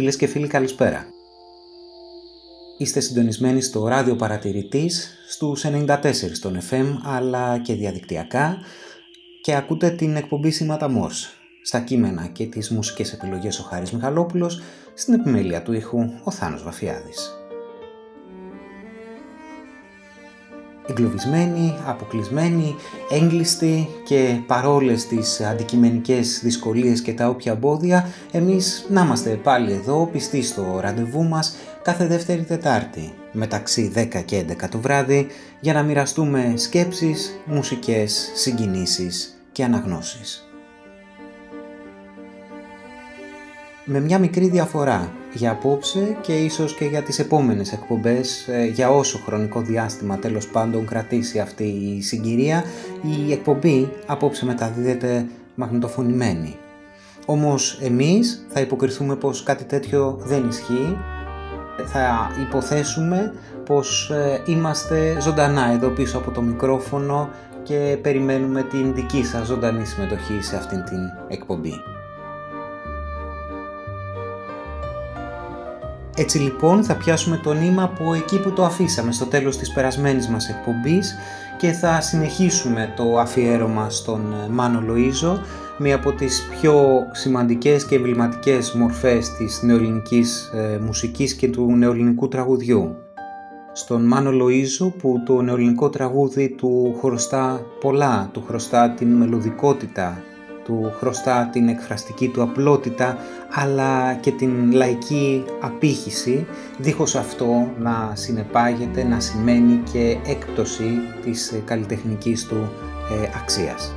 Φίλες και φίλοι καλησπέρα. Είστε συντονισμένοι στο ράδιο παρατηρητής στους 94 των FM αλλά και διαδικτυακά και ακούτε την εκπομπή Σήματα Μόρς. Στα κείμενα και τις μουσικές επιλογές ο Χάρης Μιχαλόπουλος, στην επιμέλεια του ήχου ο Θάνος Βαφιάδης. Εγκλωβισμένοι, αποκλεισμένοι, έγκλειστοι και παρόλες τις αντικειμενικές δυσκολίες και τα όποια εμπόδια, εμείς να είμαστε πάλι εδώ πιστοί στο ραντεβού μας κάθε δεύτερη Τετάρτη μεταξύ 10 και 11 το βράδυ για να μοιραστούμε σκέψεις, μουσικές, συγκινήσεις και αναγνώσεις. Με μια μικρή διαφορά για απόψε και ίσως και για τις επόμενες εκπομπές, ε, για όσο χρονικό διάστημα τέλος πάντων κρατήσει αυτή η συγκυρία, η εκπομπή απόψε μεταδίδεται μαγνητοφωνημένη. Όμως εμείς θα υποκριθούμε πως κάτι τέτοιο δεν ισχύει, θα υποθέσουμε πως ε, είμαστε ζωντανά εδώ πίσω από το μικρόφωνο και περιμένουμε την δική σας ζωντανή συμμετοχή σε αυτήν την εκπομπή. Έτσι λοιπόν θα πιάσουμε το νήμα από εκεί που το αφήσαμε στο τέλος της περασμένης μας εκπομπής και θα συνεχίσουμε το αφιέρωμα στον ε, Μάνο Λοΐζο, μία από τις πιο σημαντικές και εμβληματικές μορφές της νεοελληνικής ε, μουσικής και του νεοελληνικού τραγουδιού. Στον Μάνο Λοΐζο που το νεοελληνικό τραγούδι του χρωστά πολλά, του χρωστά την μελωδικότητα, του χρωστά την εκφραστική του απλότητα αλλά και την λαϊκή απήχηση δίχως αυτό να συνεπάγεται, να σημαίνει και έκπτωση της καλλιτεχνικής του ε, αξίας.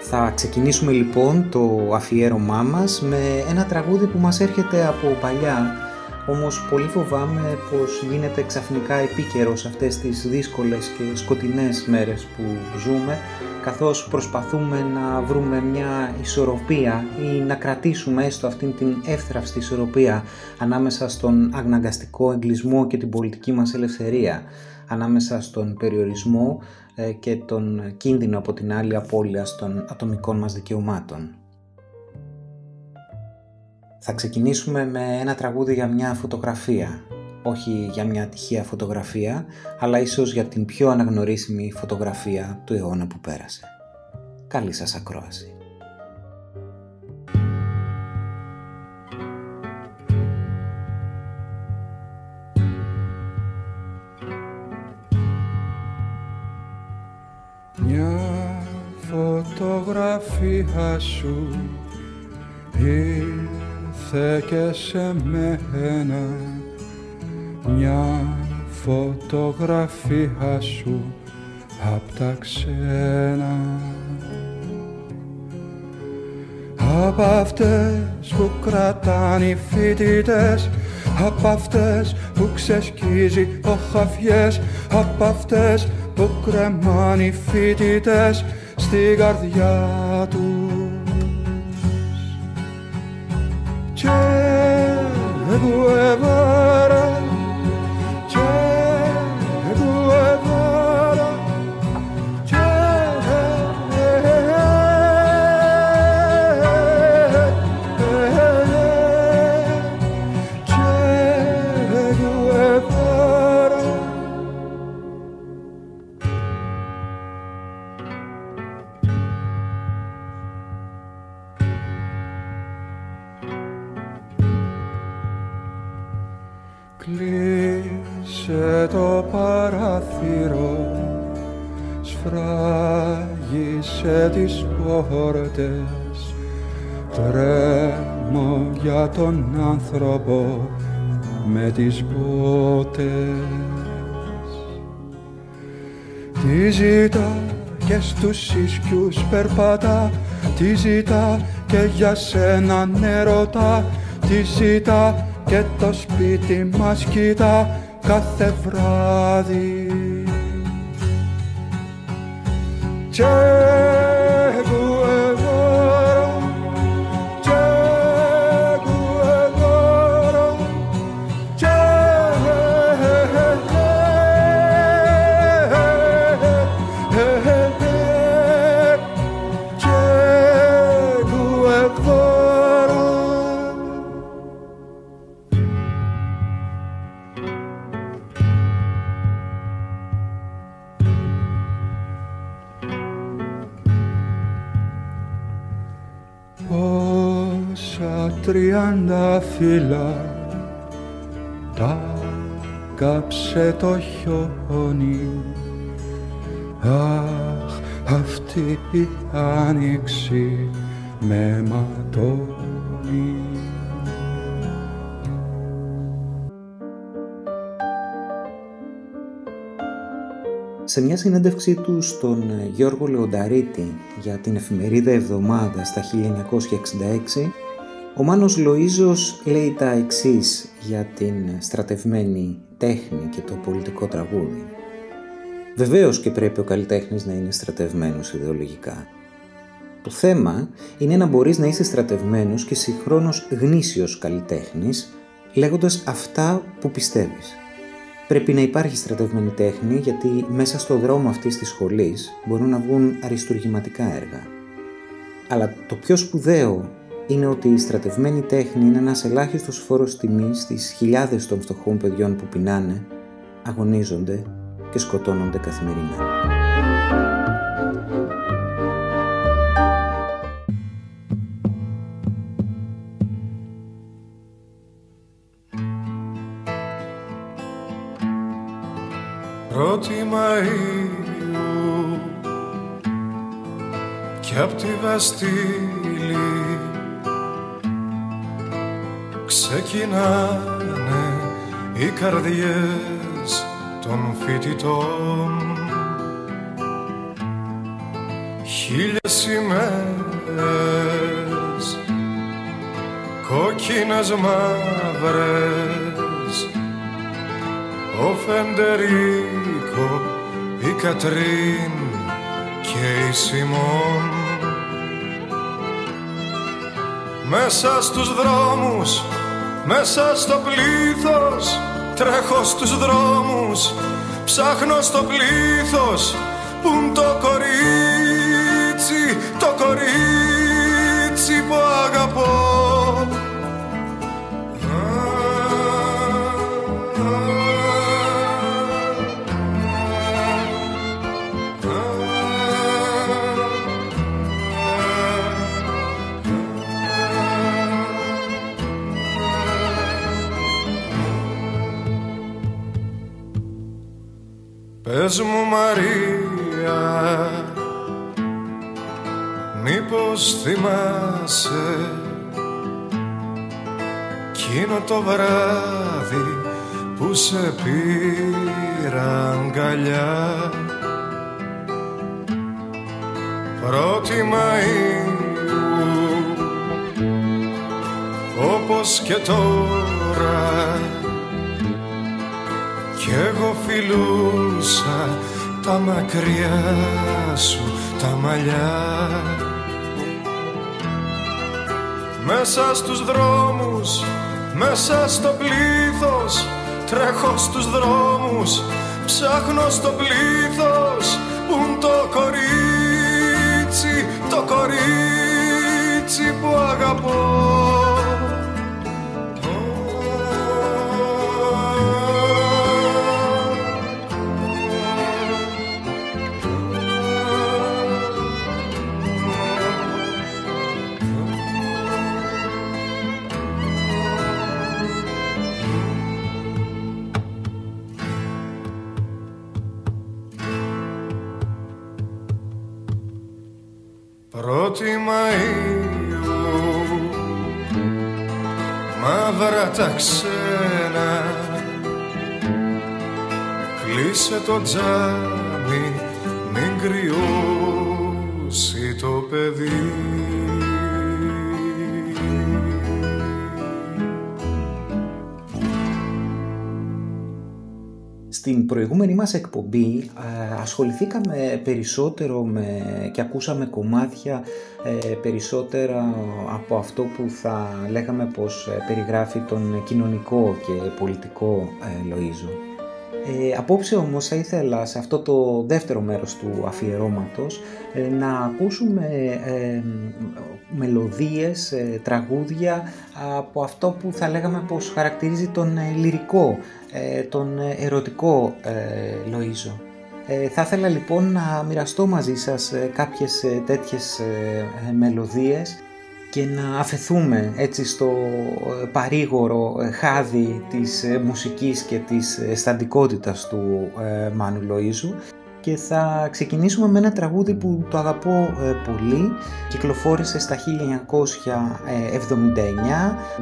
Θα ξεκινήσουμε λοιπόν το αφιέρωμά μας με ένα τραγούδι που μας έρχεται από παλιά όμως πολύ φοβάμαι πως γίνεται ξαφνικά επίκαιρο σε αυτές τις δύσκολες και σκοτεινές μέρες που ζούμε καθώς προσπαθούμε να βρούμε μια ισορροπία ή να κρατήσουμε έστω αυτήν την εύθραυστη ισορροπία ανάμεσα στον αγναγκαστικό εγκλισμό και την πολιτική μας ελευθερία, ανάμεσα στον περιορισμό ε, και τον κίνδυνο από την άλλη απώλειας των ατομικών μας δικαιωμάτων. Θα ξεκινήσουμε με ένα τραγούδι για μια φωτογραφία. Όχι για μια τυχαία φωτογραφία, αλλά ίσως για την πιο αναγνωρίσιμη φωτογραφία του αιώνα που πέρασε. Καλή σας ακρόαση. Μια φωτογραφία σου ήρθε και σε μένα μια φωτογραφία σου απ' τα ξένα Απ' αυτές που κρατάνε οι φοιτητές Απ' αυτές που ξεσκίζει ο χαφιές Απ' αυτές που κρεμάνε οι φοιτητές Στην καρδιά του Guevara, Κλείσε το παράθυρο Σφράγισε τις πόρτες. Τρέμω για τον άνθρωπο με τις μπότες Τι ζητά και στους ίσκιους περπατά. Τι ζητά και για σένα νερωτά. Τι ζητά και το σπίτι μας κοιτά κάθε βράδυ. Che τριάντα φύλλα. Τα κάψε το χιόνι. Αχ, αυτή η άνοιξη με ματώνει. Σε μια συνέντευξή του στον Γιώργο Λεονταρίτη για την εφημερίδα Εβδομάδα στα 1966, ο Μάνος Λοΐζος λέει τα εξής για την στρατευμένη τέχνη και το πολιτικό τραγούδι. Βεβαίως και πρέπει ο καλλιτέχνης να είναι στρατευμένος ιδεολογικά. Το θέμα είναι να μπορείς να είσαι στρατευμένος και συγχρόνως γνήσιος καλλιτέχνης, λέγοντας αυτά που πιστεύεις. Πρέπει να υπάρχει στρατευμένη τέχνη γιατί μέσα στο δρόμο αυτής της σχολής μπορούν να βγουν αριστουργηματικά έργα. Αλλά το πιο σπουδαίο είναι ότι η στρατευμένη τέχνη είναι ένας ελάχιστος φόρος τιμής στις χιλιάδες των φτωχών παιδιών που πεινάνε, αγωνίζονται και σκοτώνονται καθημερινά. Πρώτη Μαΐου και απ' τη Βαστήλη ξεκινάνε οι καρδιές των φοιτητών. Χίλιες ημέρες κόκκινες μαύρες ο Φεντερίκο, η Κατρίν και η Σιμών. Μέσα στους δρόμους, μέσα στο πλήθος τρέχω στους δρόμους ψάχνω στο πλήθος που το κορίτσι, το κορίτσι Πες μου Μαρία Μήπως θυμάσαι Κείνο το βράδυ που σε πήρα αγκαλιά. Πρώτη Μαΐου όπως και τώρα κι εγώ φιλούσα τα μακριά σου τα μαλλιά. Μέσα στους δρόμους, μέσα στο πλήθος Τρέχω στους δρόμους, ψάχνω στο πλήθος Πουν το κορίτσι, το κορίτσι που αγαπώ ξένα. Κλείσε το τζάμι Μην κρυώσει το παιδί Στην προηγούμενη μας εκπομπή ασχοληθήκαμε περισσότερο με, και ακούσαμε κομμάτια ε, περισσότερα από αυτό που θα λέγαμε πως ε, περιγράφει τον κοινωνικό και πολιτικό ε, Λοΐζο. Ε, απόψε όμως θα ήθελα σε αυτό το δεύτερο μέρος του αφιερώματος ε, να ακούσουμε ε, μελωδίες, ε, τραγούδια από αυτό που θα λέγαμε πως χαρακτηρίζει τον λυρικό, τον ερωτικό Λοΐζο. Θα ήθελα λοιπόν να μοιραστώ μαζί σας κάποιες τέτοιες μελωδίες και να αφαιθούμε έτσι στο ε, παρήγορο ε, χάδι της ε, μουσικής και της αισθαντικότητας του Μάνου Λοΐζου και θα ξεκινήσουμε με ένα τραγούδι που το αγαπώ πολύ. Κυκλοφόρησε στα 1979,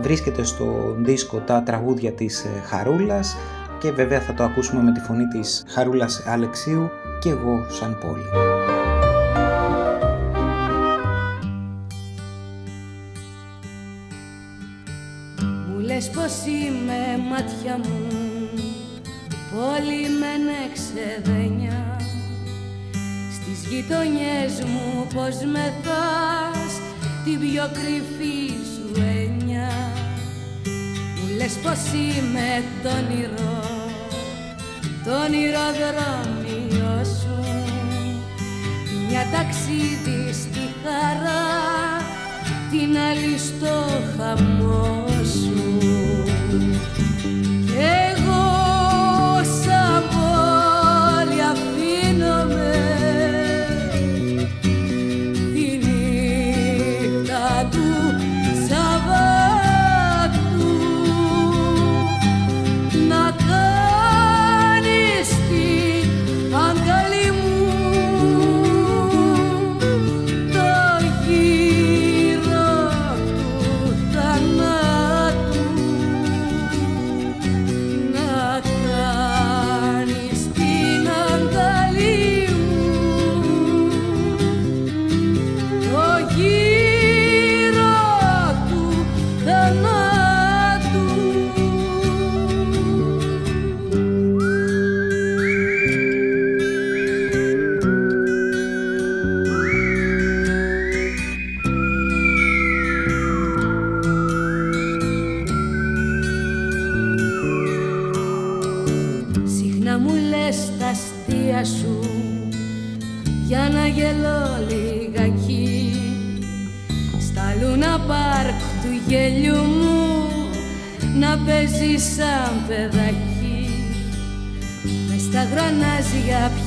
βρίσκεται στο δίσκο τα τραγούδια της Χαρούλας και βέβαια θα το ακούσουμε με τη φωνή της Χαρούλας Αλεξίου και εγώ σαν πόλη. Λες πως είμαι μάτια μου. Πόλη με ξεδένια Στις γειτονιές μου πως μεθάς Την πιο κρυφή σου έννοια. Μου λες πως είμαι το όνειρο Το όνειρο σου. Μια ταξίδι στη χαρά Την άλλη στο χαμό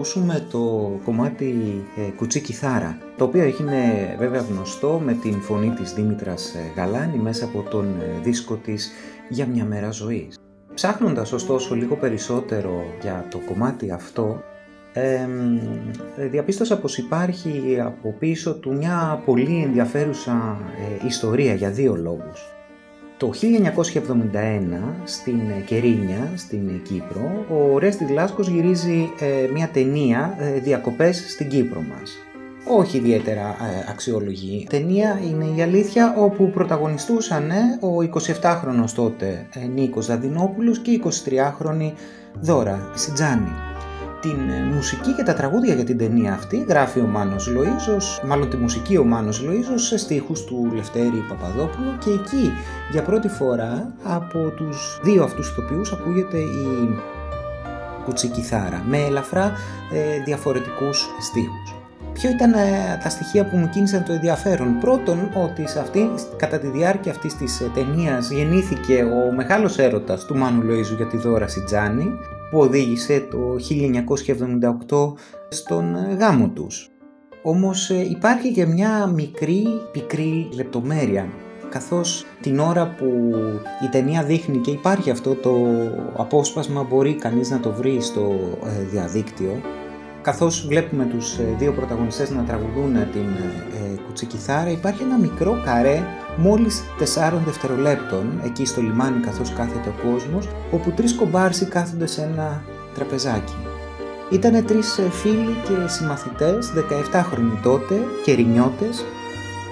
ακούσουμε το κομμάτι ε, «Κουτσί Κιθάρα», το οποίο έγινε βέβαια γνωστό με την φωνή της Δήμητρας ε, Γαλάνη μέσα από τον ε, δίσκο της «Για μια μέρα ζωής». Ψάχνοντας ωστόσο λίγο περισσότερο για το κομμάτι αυτό, ε, διαπίστωσα πως υπάρχει από πίσω του μια πολύ ενδιαφέρουσα ιστορία για δύο λόγους. Το 1971 στην Κερίνια, στην Κύπρο, ο Ρέστι Λάσκος γυρίζει ε, μια ταινία ε, «Διακοπές στην Κύπρο μας». Όχι ιδιαίτερα ε, αξιολογή. Ταινία είναι η αλήθεια όπου πρωταγωνιστούσαν ο 27χρονος τότε Νίκος Δαδινόπουλος και η 23χρονη Δώρα Σιτζάνη. Την ε, μουσική και τα τραγούδια για την ταινία αυτή γράφει ο Μάνος Λοΐζος, μάλλον τη μουσική ο Μάνος Λοΐζος σε στίχους του Λευτέρη Παπαδόπουλου και εκεί για πρώτη φορά από τους δύο αυτούς ηθοποιούς ακούγεται η κουτσικιθάρα με ελαφρά ε, διαφορετικούς στίχους. Ποιο ήταν ε, τα στοιχεία που μου κίνησαν το ενδιαφέρον; Πρώτον, ότι σε αυτή, κατά τη διάρκεια αυτής της ε, ταινίας γεννήθηκε ο μεγάλος έρωτας του Μάνου Λοΐζου για τη Δώρα Σιτζάνη που οδήγησε το 1978 στον γάμο τους. Όμως ε, υπάρχει και μια μικρή πικρή λεπτομέρεια καθώς την ώρα που η ταινία δείχνει και υπάρχει αυτό το απόσπασμα μπορεί κανείς να το βρει στο ε, διαδίκτυο καθώς βλέπουμε τους ε, δύο πρωταγωνιστές να τραγουδούν την ε, κουτσικιθάρα υπάρχει ένα μικρό καρέ μόλις 4 δευτερολέπτων εκεί στο λιμάνι καθώς κάθεται ο κόσμος όπου τρεις κομπάρσοι κάθονται σε ένα τραπεζάκι. Ήτανε τρεις φίλοι και συμμαθητές, 17χρονοι τότε, κερινιώτες,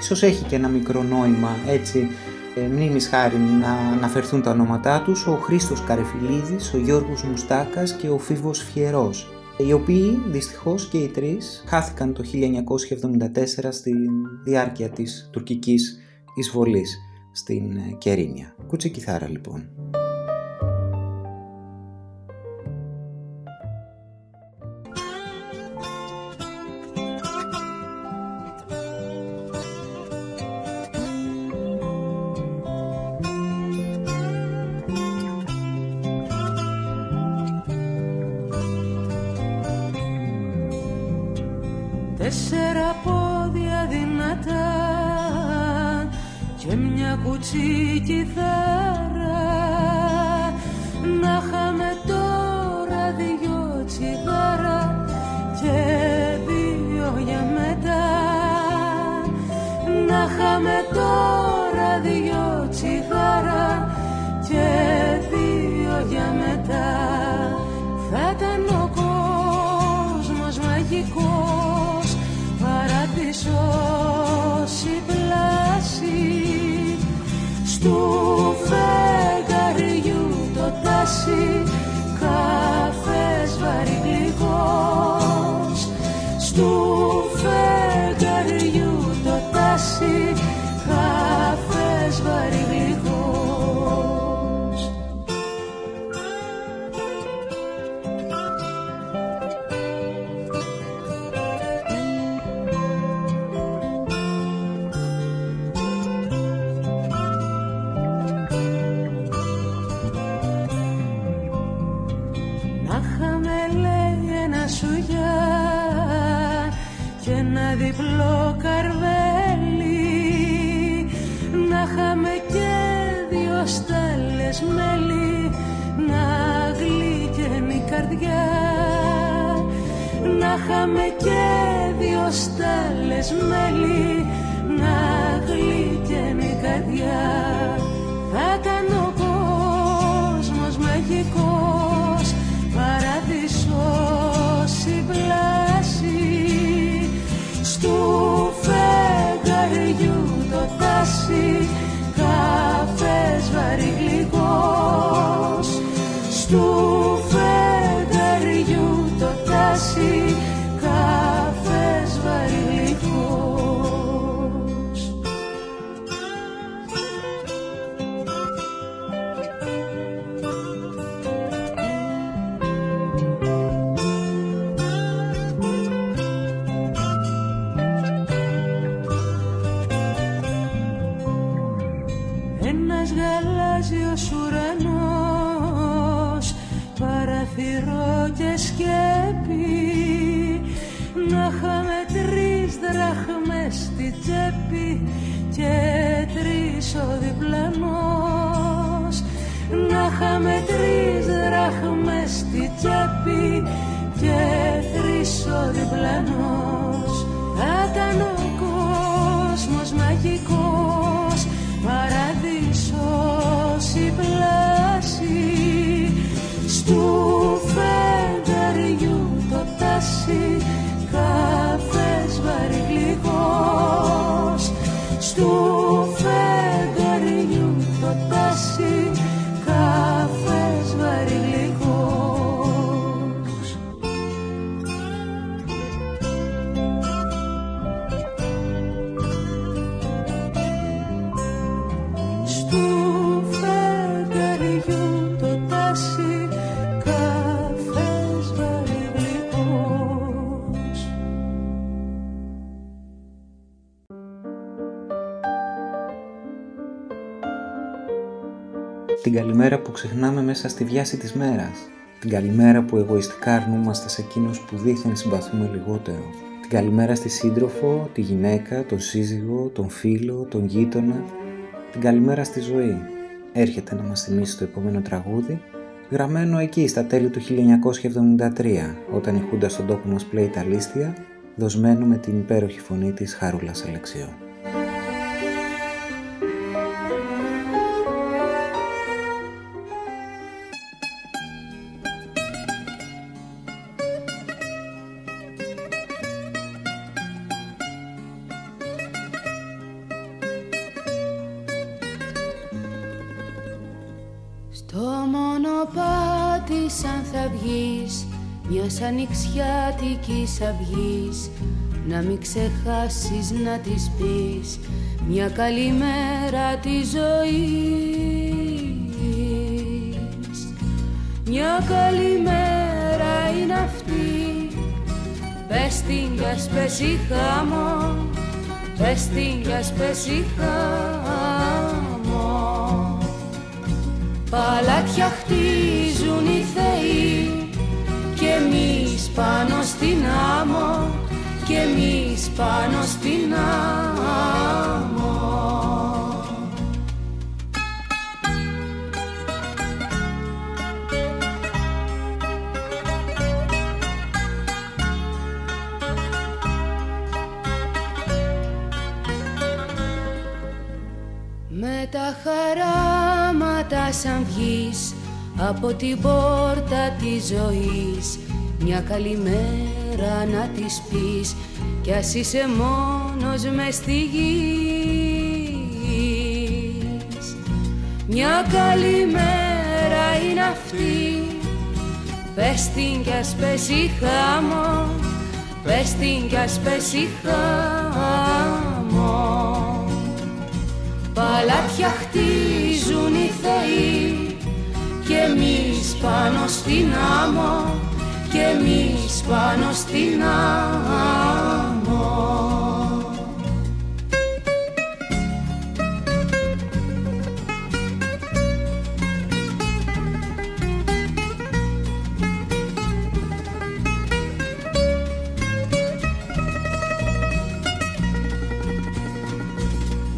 ίσως έχει και ένα μικρό νόημα έτσι ε, μνήμης χάρη να αναφερθούν τα ονόματά τους ο Χρήστος Καρεφιλίδης, ο Γιώργος Μουστάκας και ο Φίβος Φιερός οι οποίοι δυστυχώς και οι τρεις χάθηκαν το 1974 στη διάρκεια της τουρκικής εισβολής στην ε, Κερίνια. Κουτσικιθάρα λοιπόν. κουτσί κιθάρα Να χαμε τώρα δυο τσιγάρα Και δύο για μετά Να χαμε τώρα δυο τσιγάρα Και δύο για μετά Θα ήταν ο κόσμος μαγικός. φεγγαριού το τάσι. με και δύο στέλες μέλι Την καλημέρα που ξεχνάμε μέσα στη βιάση της μέρας. Την καλημέρα που εγωιστικά αρνούμαστε σε εκείνους που δίθεν συμπαθούμε λιγότερο. Την καλημέρα στη σύντροφο, τη γυναίκα, τον σύζυγο, τον φίλο, τον γείτονα. την καλημέρα στη ζωή. Έρχεται να μας θυμίσει το επόμενο τραγούδι, γραμμένο εκεί στα τέλη του 1973, όταν η Χούντα στον τόπο μας πλέει τα λίστια, δοσμένο με την υπέροχη φωνή της Χαρούλας Αλεξίου. Να μην ξεχάσεις να της πεις μια καλημέρα της ζωής. Μια καλημέρα είναι αυτή. Πες την κι ας πέσει χάμω. Πες την κι ας πέσει χάμω. Παλάτια χτίζουν οι θεοί και εμείς πάνω στην άμμο και εμείς πάνω στην άμμο. Με τα χαράματα σαν βγεις από την πόρτα της ζωής μια καλημέρα να της πεις κι ας είσαι μόνος μες στη γης. Μια καλημέρα είναι αυτή Πες την κι ας πέσει χάμω Πες την κι ας πέσει χάμω Παλάτια χτίζουν οι θεοί και εμείς πάνω στην άμμο και εμείς πάνω στην άμμο.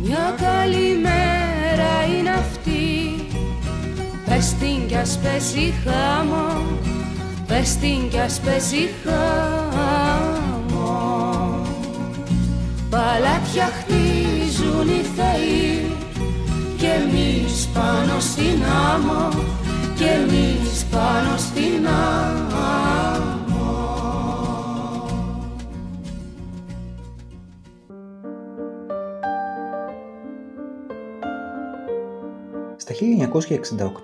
Μια καλημέρα είναι αυτή. Πες την κι ας πέσει χάμω Πες την κι ας πέσει χάμω. Παλάτια χτίζουν οι θεοί και εμείς πάνω στην άμμο και εμείς πάνω στην άμμο. Στα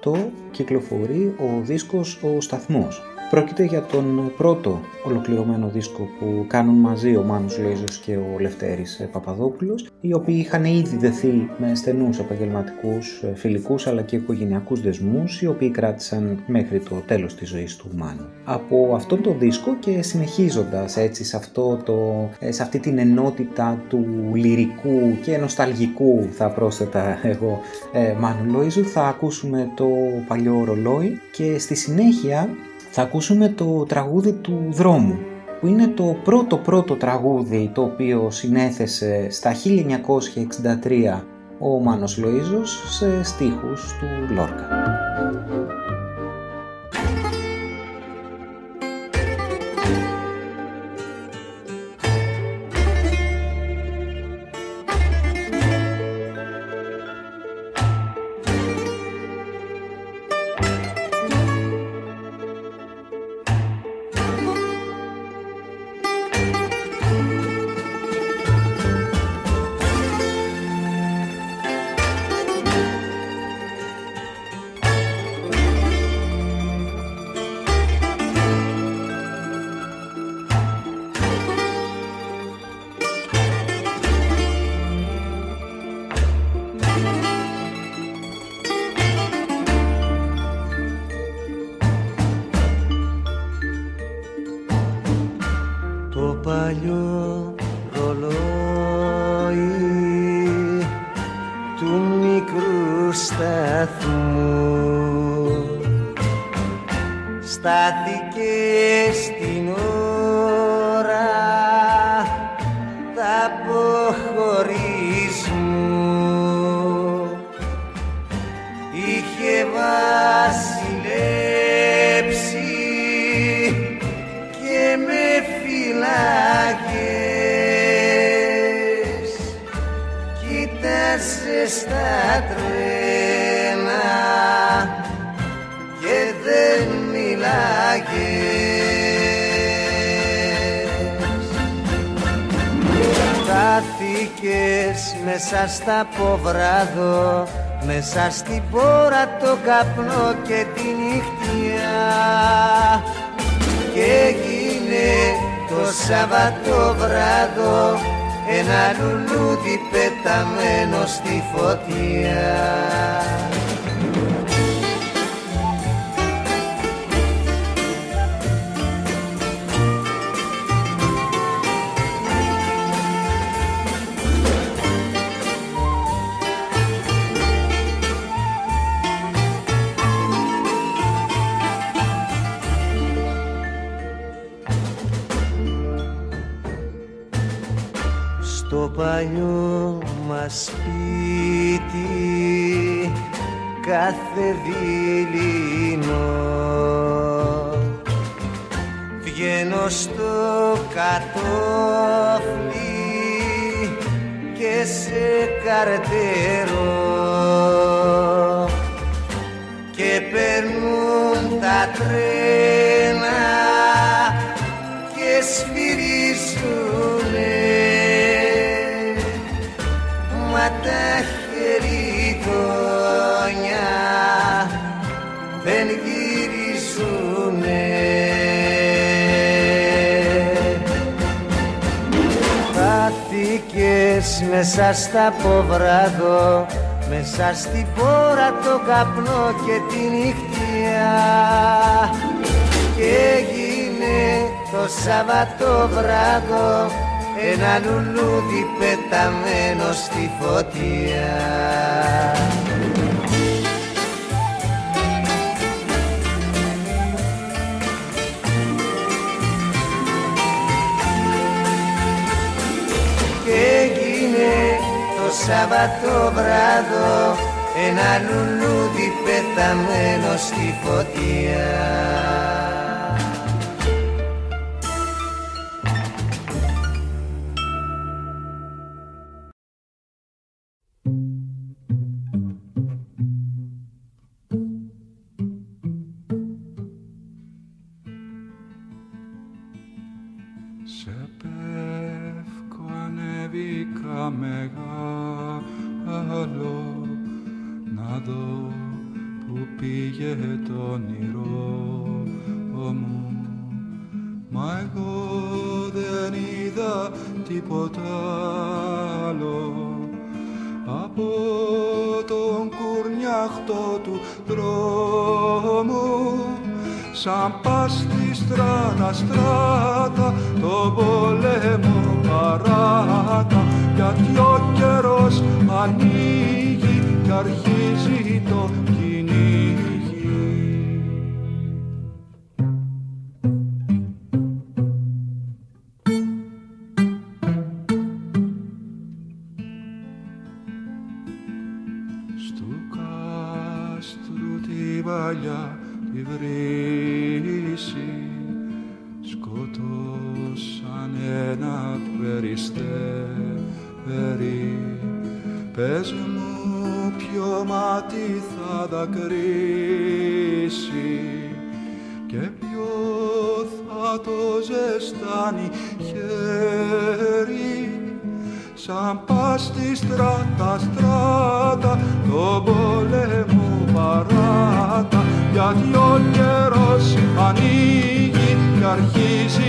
1968 κυκλοφορεί ο δίσκος «Ο Σταθμός» Πρόκειται για τον πρώτο ολοκληρωμένο δίσκο που κάνουν μαζί ο Μάνος Λέιζος και ο Λευτέρης Παπαδόπουλος, οι οποίοι είχαν ήδη δεθεί με στενούς επαγγελματικούς, φιλικούς αλλά και οικογενειακούς δεσμούς, οι οποίοι κράτησαν μέχρι το τέλος της ζωής του Μάνου. Από αυτόν τον δίσκο και συνεχίζοντας έτσι σε, αυτό το, σε αυτή την ενότητα του λυρικού και νοσταλγικού θα πρόσθετα εγώ ε, Μάνου Λόιζου θα ακούσουμε το παλιό ρολόι και στη συνέχεια θα ακούσουμε το τραγούδι του δρόμου που είναι το πρώτο πρώτο τραγούδι το οποίο συνέθεσε στα 1963 ο Μάνος Λοΐζος σε στίχους του Λόρκα. Μέσα στα ποβράδο μέσα στην πόρα το καπνό και τη νύχτια και έγινε το Σαββατοβράδο ένα λουλούδι πεταμένο στη φωτιά κάθε δειλινό βγαίνω στο κατόφλι και σε καρτερό μέσα στα ποβράδο μέσα στην πόρα το καπνό και τη νύχτια. Και έγινε το Σαββατοβράδο ένα λουλούδι πεταμένο στη φωτιά το Σάββατο βράδο ένα λουλούδι πεταμένο στη φωτιά παλιά τη βρύση σκοτώσαν ένα περιστέρι πες μου ποιο μάτι θα δακρύσει και ποιο θα το ζεστάνει χέρι. Σαν πας στη στράτα, στράτα, το πόλεμο γιατί ο καιρός ανοίγει και αρχίζει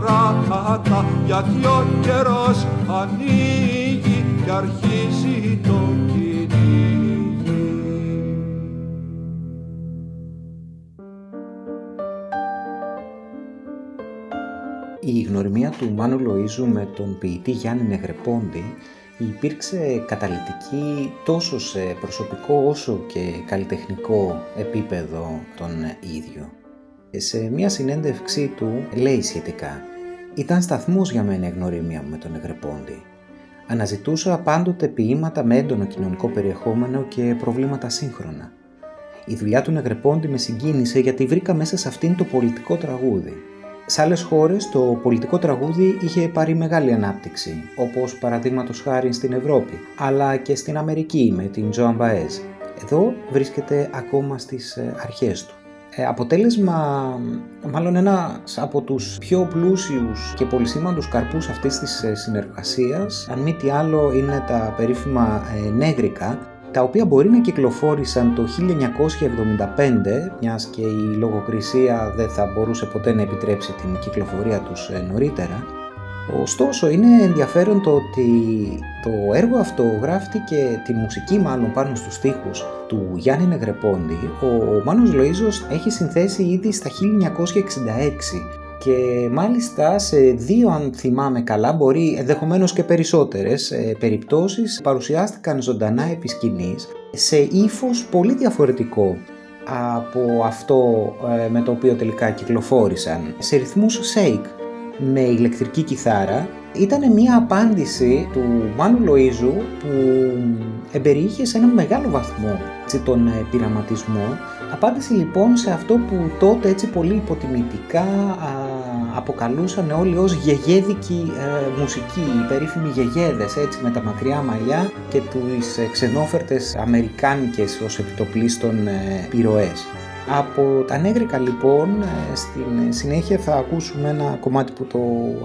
πόλεμο παράτα γιατί ο καιρός ανοίγει και αρχίζει το κυνήγι. Η γνωριμία του Μάνου Λοΐζου με τον ποιητή Γιάννη Νεγρεπόντι υπήρξε καταλητική τόσο σε προσωπικό όσο και καλλιτεχνικό επίπεδο τον ίδιο. Σε μια συνέντευξή του λέει σχετικά «Ήταν σταθμός για μένα η γνωριμία μου με τον Νεγρεπόντι. Αναζητούσα πάντοτε ποίηματα με έντονο κοινωνικό περιεχόμενο και προβλήματα σύγχρονα. Η δουλειά του Νεγρεπόντι με συγκίνησε γιατί βρήκα μέσα σε αυτήν το πολιτικό τραγούδι σε άλλες χώρες το πολιτικό τραγούδι είχε πάρει μεγάλη ανάπτυξη, όπως παραδείγματος χάρη στην Ευρώπη, αλλά και στην Αμερική με την Joan Baez. Εδώ βρίσκεται ακόμα στις ε, αρχές του. Ε, αποτέλεσμα, μάλλον ένα από τους πιο πλούσιους και πολυσήμαντους καρπούς αυτής της ε, συνεργασίας, αν μη τι άλλο είναι τα περίφημα ε, νέγρικα, τα οποία μπορεί να κυκλοφόρησαν το 1975, μιας και η λογοκρισία δεν θα μπορούσε ποτέ να επιτρέψει την κυκλοφορία τους ε, νωρίτερα. Ωστόσο, είναι ενδιαφέρον το ότι το έργο αυτό γράφτηκε τη μουσική μάλλον πάνω στους στίχους του Γιάννη Νεγρεπόντι. Ο Μάνος Λοΐζος έχει συνθέσει ήδη στα 1966 και μάλιστα σε δύο αν θυμάμαι καλά μπορεί ενδεχομένως και περισσότερες ε, περιπτώσεις παρουσιάστηκαν ζωντανά επί σκηνής, σε ύφος πολύ διαφορετικό από αυτό ε, με το οποίο τελικά κυκλοφόρησαν σε ρυθμούς shake με ηλεκτρική κιθάρα ήταν μια απάντηση του Μάνου Λοΐζου που εμπεριείχε σε ένα μεγάλο βαθμό τον ε, πειραματισμό απάντηση λοιπόν σε αυτό που τότε έτσι πολύ υποτιμητικά αποκαλούσαν όλοι ως γεγέδικη ε, μουσική, οι περίφημοι γεγέδες έτσι με τα μακριά μαλλιά και τις ε, ξενόφερτες αμερικάνικες ως επιτοπλίστων ε, πυροές. Από τα νέγρικα λοιπόν, ε, στην συνέχεια θα ακούσουμε ένα κομμάτι που το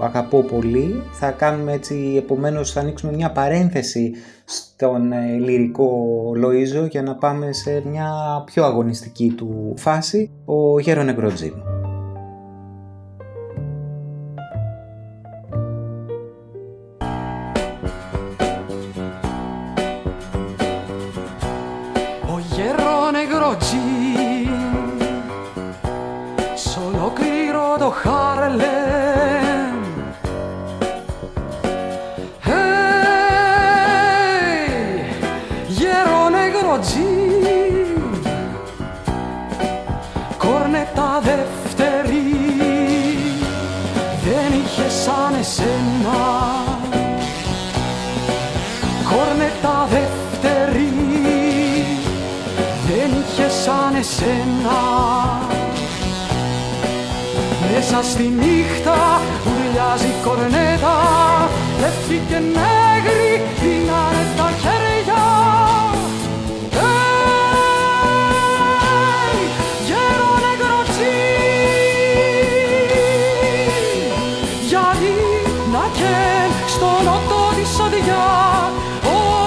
αγαπώ πολύ. Θα κάνουμε έτσι, επομένως θα ανοίξουμε μια παρένθεση στον ε, λυρικό Λοΐζο για να πάμε σε μια πιο αγωνιστική του φάση, ο Γέρο Νεκροτζήμ. Μέσα στη νύχτα ουρλιάζει κορνέτα λευκή και νέγρη δίνανε τα χέρια. Hey, γέρο νεκροτσί γιατί να και στο νότο της οδηγιά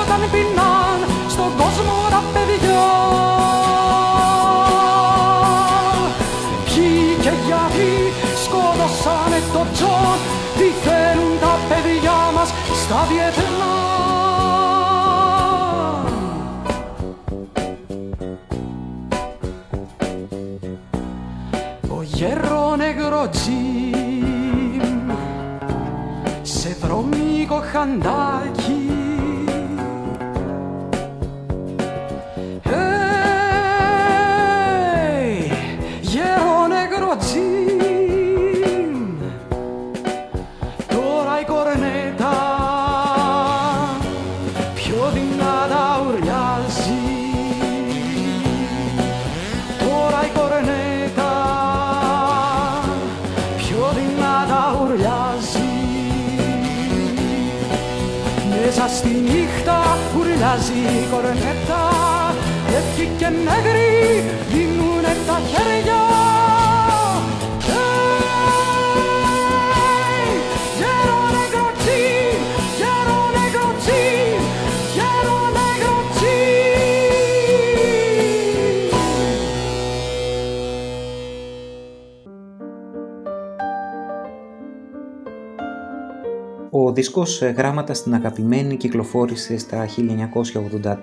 όταν πεινάν στον κόσμο τα παιδιά στα Βιετνάμ Ο γέρο νεγρό Τζιμ σε βρωμίκο χαντάκι Ο δίσκος «Γράμματα στην αγαπημένη» κυκλοφόρησε στα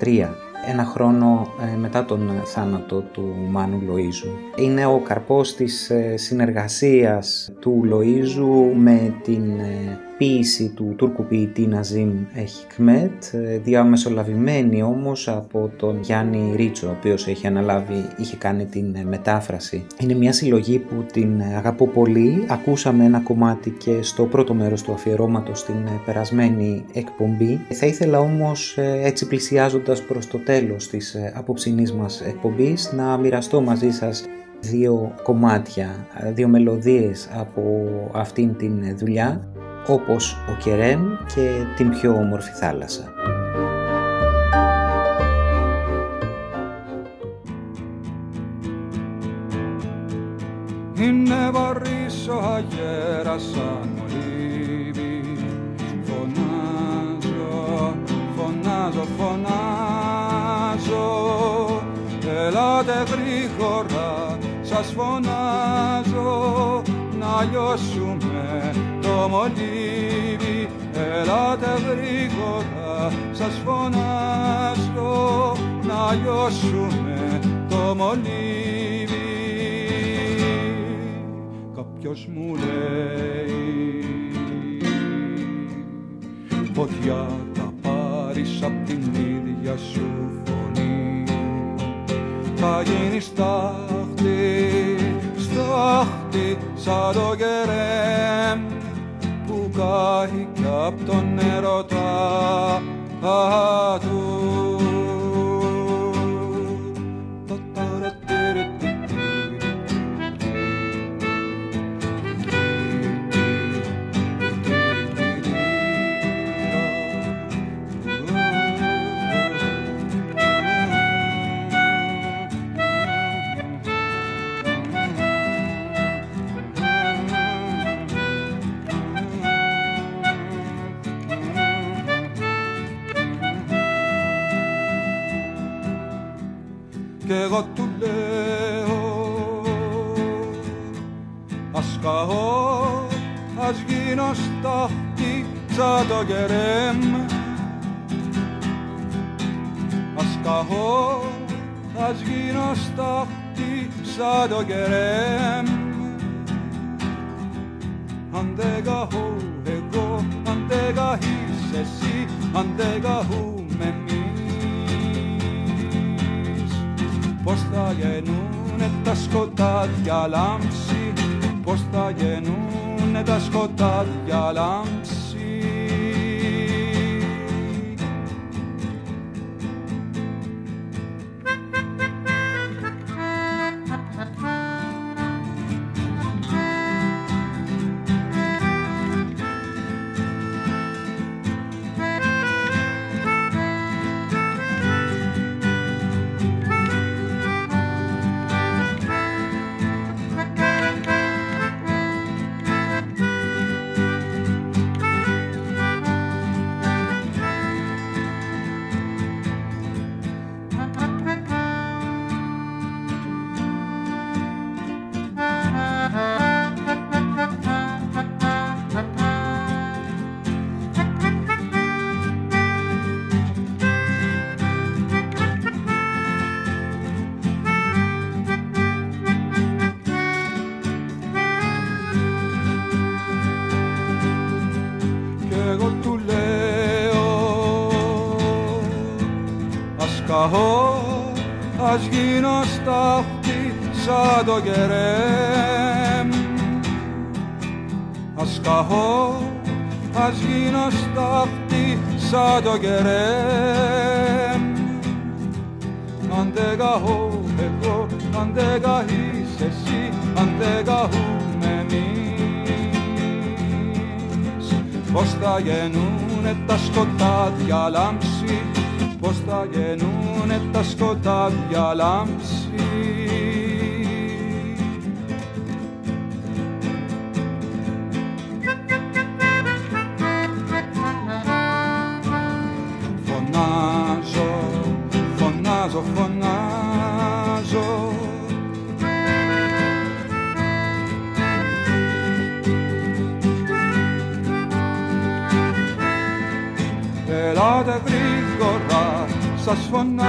1983 ένα χρόνο ε, μετά τον θάνατο του Μάνου Λοΐζου. Είναι ο καρπός της ε, συνεργασίας του Λοΐζου με την ε, ποίηση του Τούρκου ποιητή Ναζίμ Χικμέτ, διαμεσολαβημένη όμως από τον Γιάννη Ρίτσο, ο οποίος έχει αναλάβει, είχε κάνει την μετάφραση. Είναι μια συλλογή που την αγαπώ πολύ. Ακούσαμε ένα κομμάτι και στο πρώτο μέρος του αφιερώματος στην περασμένη εκπομπή. Θα ήθελα όμως έτσι πλησιάζοντας προς το τέλος της ε, απόψινής μας εκπομπής να μοιραστώ μαζί σας δύο κομμάτια, ε, δύο μελωδίες από αυτήν την δουλειά όπως ο Κερέμ και την πιο όμορφη θάλασσα. Είναι βαρύς ο αγέρας σαν μολύβι Φωνάζω, φωνάζω, φωνάζω. Ελάτε γρήγορα, σας φωνάζω να λιώσουμε το μολύβι. Ελάτε γρήγορα, σας φωνάζω να λιώσουμε το μολύβι. Κάποιος μου λέει Φωτιά τα πάρεις απ' την ίδια σου θα γίνεις στάχτη, στάχτη σαν το κερέμ που κάει κι απ' τον έρωτα του. Ας γίνω στάχτη σαν το κερέμ. Ας καχώ, ας γίνω στάχτη σαν το κερέμ. Αν δεν καχώ εγώ, αν δεν καχείς εσύ, αν δεν καχούμε εμείς. Πως θα γεννούνε τα σκοτάδια λάμψη πως θα γεννούνε τα σκοτάδια λάμψη σας φωνάζω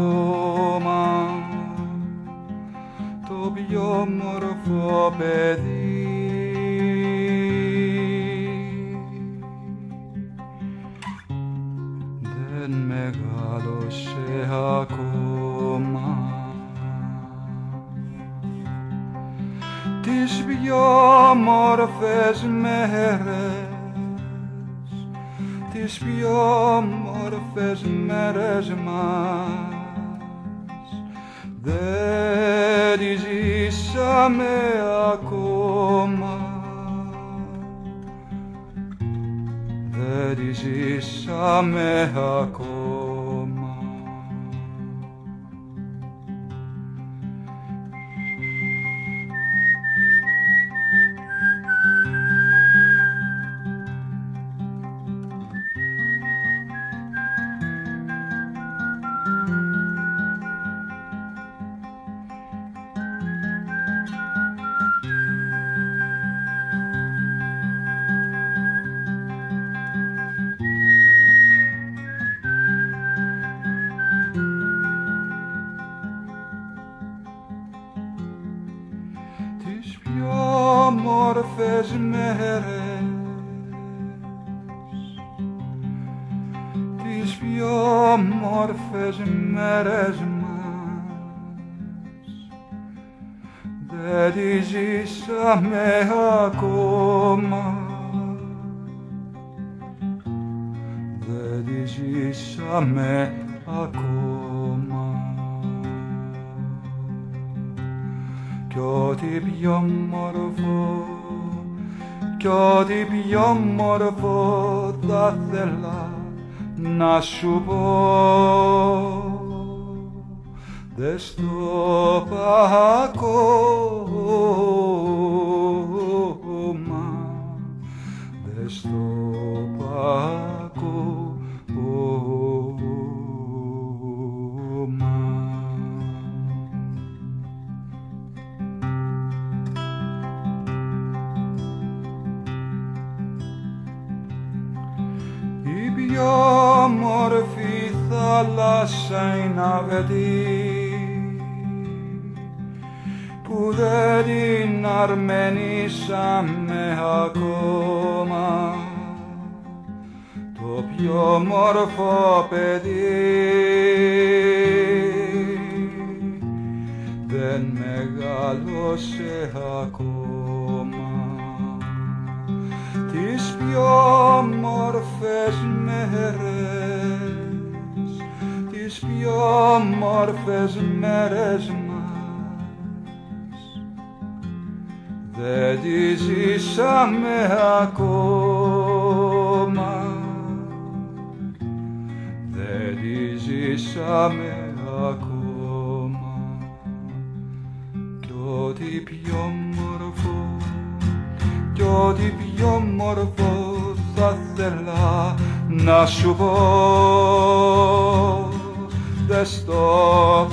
ακόμα το πιο μορφό παιδί. Δεν μεγάλωσε ακόμα. Τις πιο μορφές μέρες. Τις πιο όμορφες μέρες μας δεν τις ζήσαμε ακόμα. Δεν τις ζήσαμε ακόμα κι ό,τι πιο μορφό κι ό,τι πιο μορφό θα θέλα να σου πω. Δε στο πάω θάλασσα είναι αβετή που δεν την αρμενήσαμε ακόμα. Το πιο μορφό παιδί δεν μεγάλωσε ακόμα. Τις πιο όμορφες μέρες τις πιο όμορφες μέρες μας. Δεν τις ζήσαμε ακόμα. Δεν τις ζήσαμε ακόμα. Κι ό,τι πιο μορφό κι ό,τι πιο μορφό θα θέλα να σου πω δε στο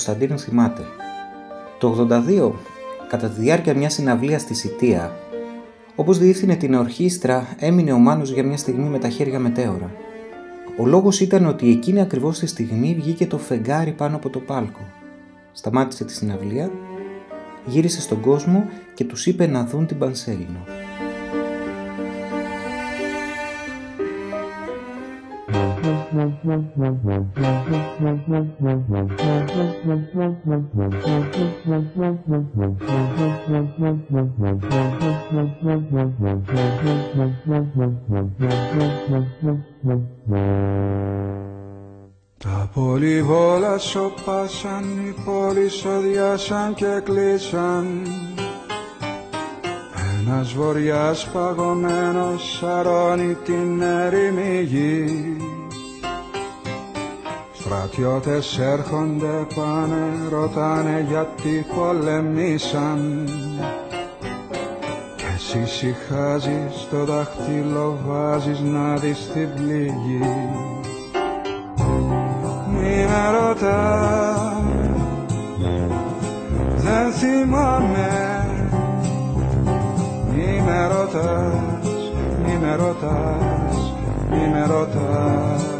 Ο Παπακοσταντίνου θυμάται. Το 82, κατά τη διάρκεια μιας συναυλίας στη Σιτία, όπως διεύθυνε την ορχήστρα, έμεινε ο Μάνος για μια στιγμή με τα χέρια μετέωρα. Ο λόγος ήταν ότι εκείνη ακριβώς τη στιγμή βγήκε το φεγγάρι πάνω από το πάλκο. Σταμάτησε τη συναυλία, γύρισε στον κόσμο και τους είπε να δουν την Πανσέλινο. Τα πολυβόλα σοπάσαν, οι πόλεις οδιάσαν και κλείσαν. Ένας βοριάς παγωμένος σαρώνει την έρημη γη Στρατιώτες έρχονται πάνε, ρωτάνε γιατί πολεμήσαν. Κι εσύ συχάζεις, το δάχτυλο βάζεις να δεις την πληγή. Μη με ρωτάς, δεν θυμάμαι. Μη με ρωτάς, μη με ρωτάς, μη με ρωτάς. Μη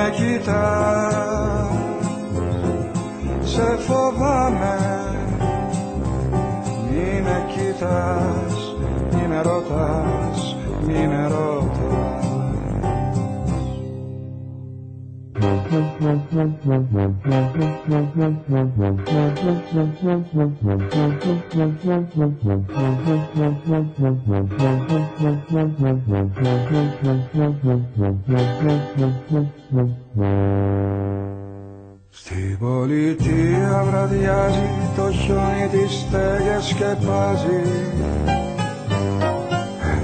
με κοιτάς, σε φοβάμαι. Μη με κοιτάς, μη με ρωτάς, μη με ρωτάς Στην πολιτεία βραδιάζει το χιόνι τις στέγες σκεπάζει.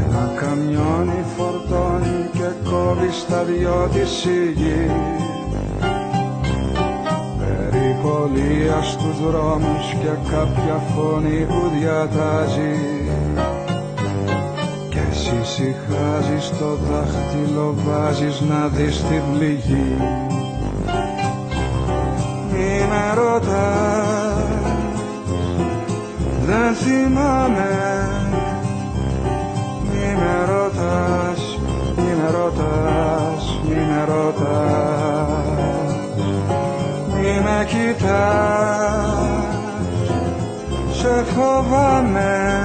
Ένα καμιόνι φορτώνει και κόβει στα δυο της η γη Περιπολία στους δρόμους και κάποια φωνή που διατάζει. Και εσύ συχάζεις το δάχτυλο βάζεις να δεις την πληγή. Μη με ρωτάς, δεν θυμάμαι. Μη με ρωτάς, μη με ρωτάς, μη με ρωτάς. Μη με κοιτάς, σε φοβάμαι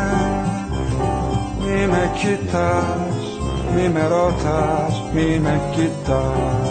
Μη με κοιτάς, μη με ρωτάς, μη με κοιτάς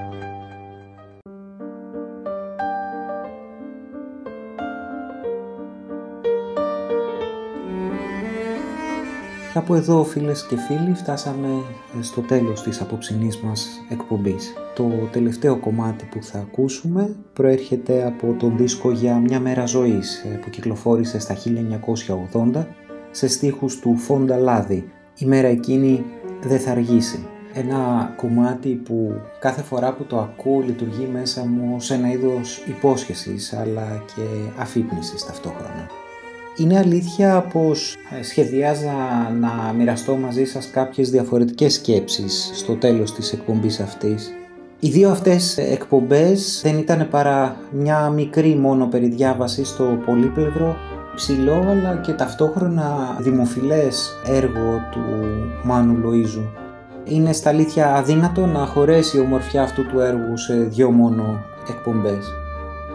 Κάπου εδώ φίλες και φίλοι φτάσαμε στο τέλος της απόψινής μας εκπομπής. Το τελευταίο κομμάτι που θα ακούσουμε προέρχεται από τον δίσκο για μια μέρα ζωής που κυκλοφόρησε στα 1980 σε στίχους του Φόντα Λάδη. Η μέρα εκείνη δεν θα αργήσει. Ένα κομμάτι που κάθε φορά που το ακούω λειτουργεί μέσα μου σε ένα είδος υπόσχεσης αλλά και αφύπνισης ταυτόχρονα. Είναι αλήθεια πως σχεδιάζα να μοιραστώ μαζί σας κάποιες διαφορετικές σκέψεις στο τέλος της εκπομπής αυτής. Οι δύο αυτές εκπομπές δεν ήταν παρά μια μικρή μόνο περιδιάβαση στο πολύπλευρο, ψηλό αλλά και ταυτόχρονα δημοφιλές έργο του Μάνου Λοΐζου. Είναι στα αλήθεια αδύνατο να χωρέσει η ομορφιά αυτού του έργου σε δύο μόνο εκπομπές.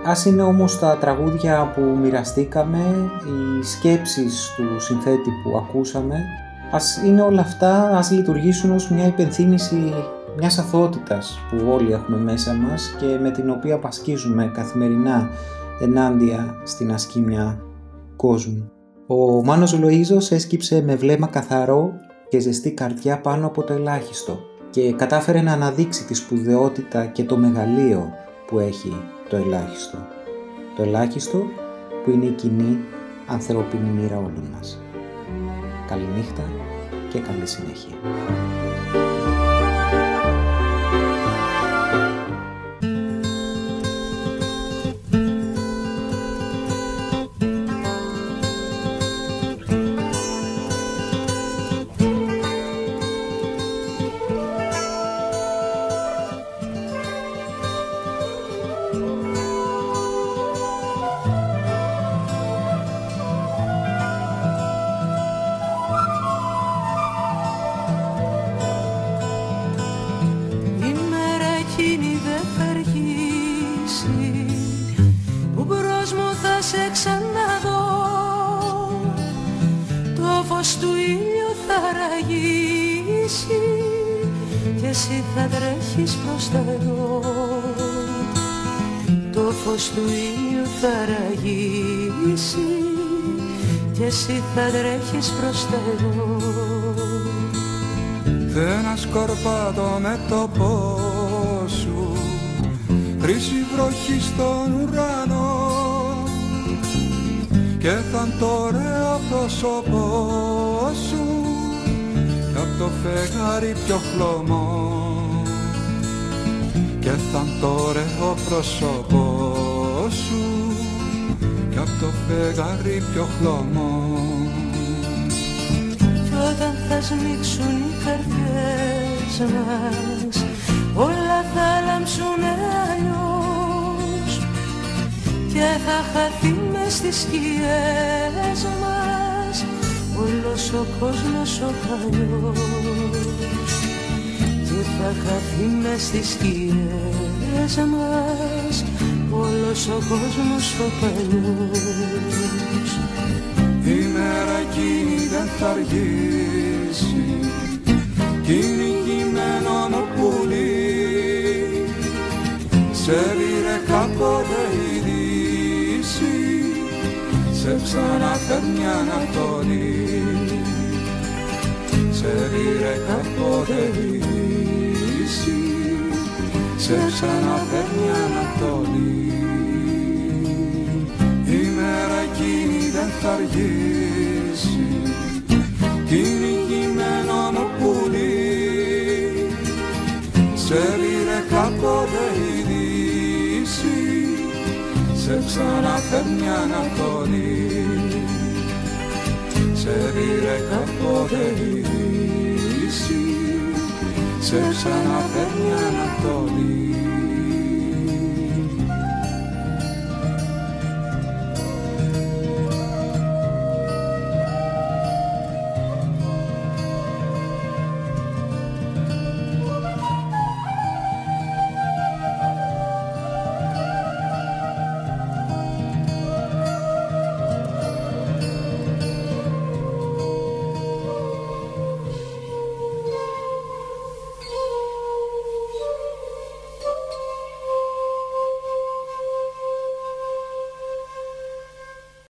Ας είναι όμως τα τραγούδια που μοιραστήκαμε, οι σκέψεις του συνθέτη που ακούσαμε, ας είναι όλα αυτά, ας λειτουργήσουν ως μια υπενθύμηση μιας αθωότητας που όλοι έχουμε μέσα μας και με την οποία πασκίζουμε καθημερινά ενάντια στην ασκήμια κόσμου. Ο Μάνος Λοΐζος έσκυψε με βλέμμα καθαρό και ζεστή καρδιά πάνω από το ελάχιστο και κατάφερε να αναδείξει τη σπουδαιότητα και το μεγαλείο που έχει το ελάχιστο. Το ελάχιστο που είναι η κοινή ανθρώπινη μοίρα όλων μας. Καληνύχτα και καλή συνέχεια. Πρόσωπό σου κι απ' το φεγγάρι πιο χλωμό. Και θα το ωραίο πρόσωπό σου κι απ' το φεγγάρι πιο χλωμό. Κι όταν θα σμίξουν οι καρδιές μας όλα θα λάμψουν αλλιώς. Και θα χαθεί μες στις σκιές μας όλος ο κόσμος ο παλιός και θα χαθεί μες στις σκιές μας. Όλος ο κόσμος ο παλιός η μέρα εκείνη δεν θα αργήσει. Κι είναι κειμένο μου πουλί. Σε πήρε κάποτε η δύση. Σε ξαναφέρνει Ανατολή σε πήρε κάποτε η δύση σε ξαναφέρνει Ανατολή. Η μέρα εκείνη δεν θα αργήσει. Κι είναι κειμένο μου πουλί σε πήρε κάποτε η δύση σε ξαναφέρνει Ανατολή. Σε πήρε κάποτε η δύση σε ξαναφέρνει Ανατολή